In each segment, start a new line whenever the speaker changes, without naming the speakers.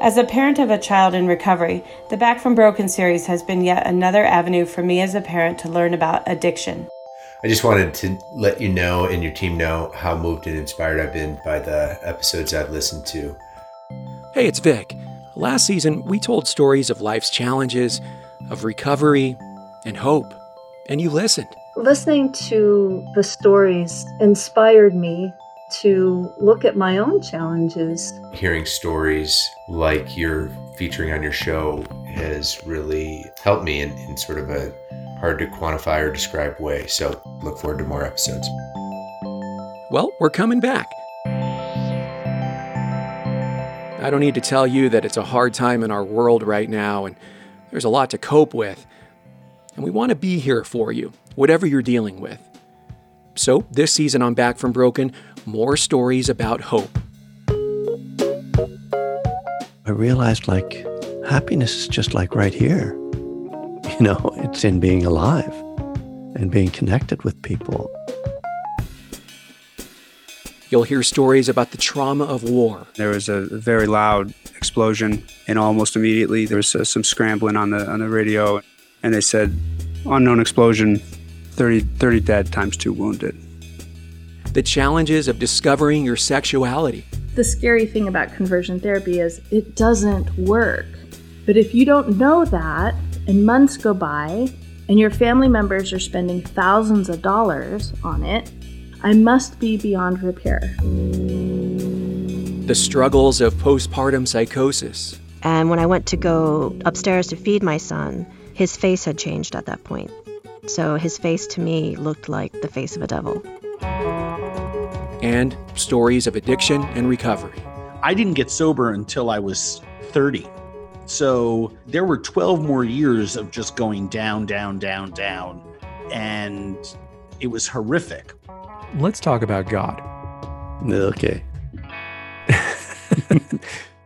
As a parent of a child in recovery, the Back from Broken series has been yet another avenue for me as a parent to learn about addiction.
I just wanted to let you know and your team know how moved and inspired I've been by the episodes I've listened to.
Hey, it's Vic. Last season, we told stories of life's challenges, of recovery, and hope, and you listened.
Listening to the stories inspired me to look at my own challenges.
Hearing stories like you're featuring on your show has really helped me in, in sort of a hard to quantify or describe way. So look forward to more episodes.
Well, we're coming back. I don't need to tell you that it's a hard time in our world right now, and there's a lot to cope with. And we want to be here for you, whatever you're dealing with. So, this season on Back from Broken, more stories about hope.
I realized like happiness is just like right here. You know, it's in being alive and being connected with people.
You'll hear stories about the trauma of war.
There was a very loud explosion, and almost immediately there was uh, some scrambling on the on the radio, and they said, "Unknown explosion, 30, 30 dead times two wounded."
The challenges of discovering your sexuality.
The scary thing about conversion therapy is it doesn't work. But if you don't know that, and months go by, and your family members are spending thousands of dollars on it, I must be beyond repair.
The struggles of postpartum psychosis.
And when I went to go upstairs to feed my son, his face had changed at that point. So his face to me looked like the face of a devil.
And stories of addiction and recovery.
I didn't get sober until I was 30. So there were 12 more years of just going down, down, down, down. And it was horrific
let's talk about God.
Okay.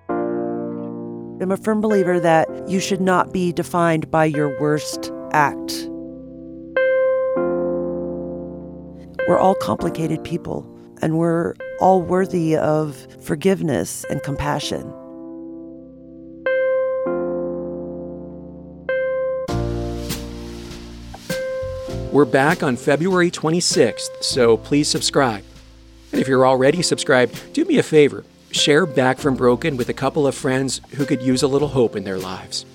I'm a firm believer that you should not be defined by your worst act. We're all complicated people, and we're all worthy of forgiveness and compassion.
We're back on February 26th, so please subscribe. And if you're already subscribed, do me a favor share Back from Broken with a couple of friends who could use a little hope in their lives.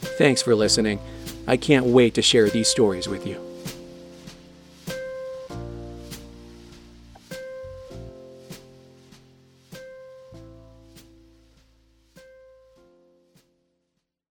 Thanks for listening. I can't wait to share these stories with you.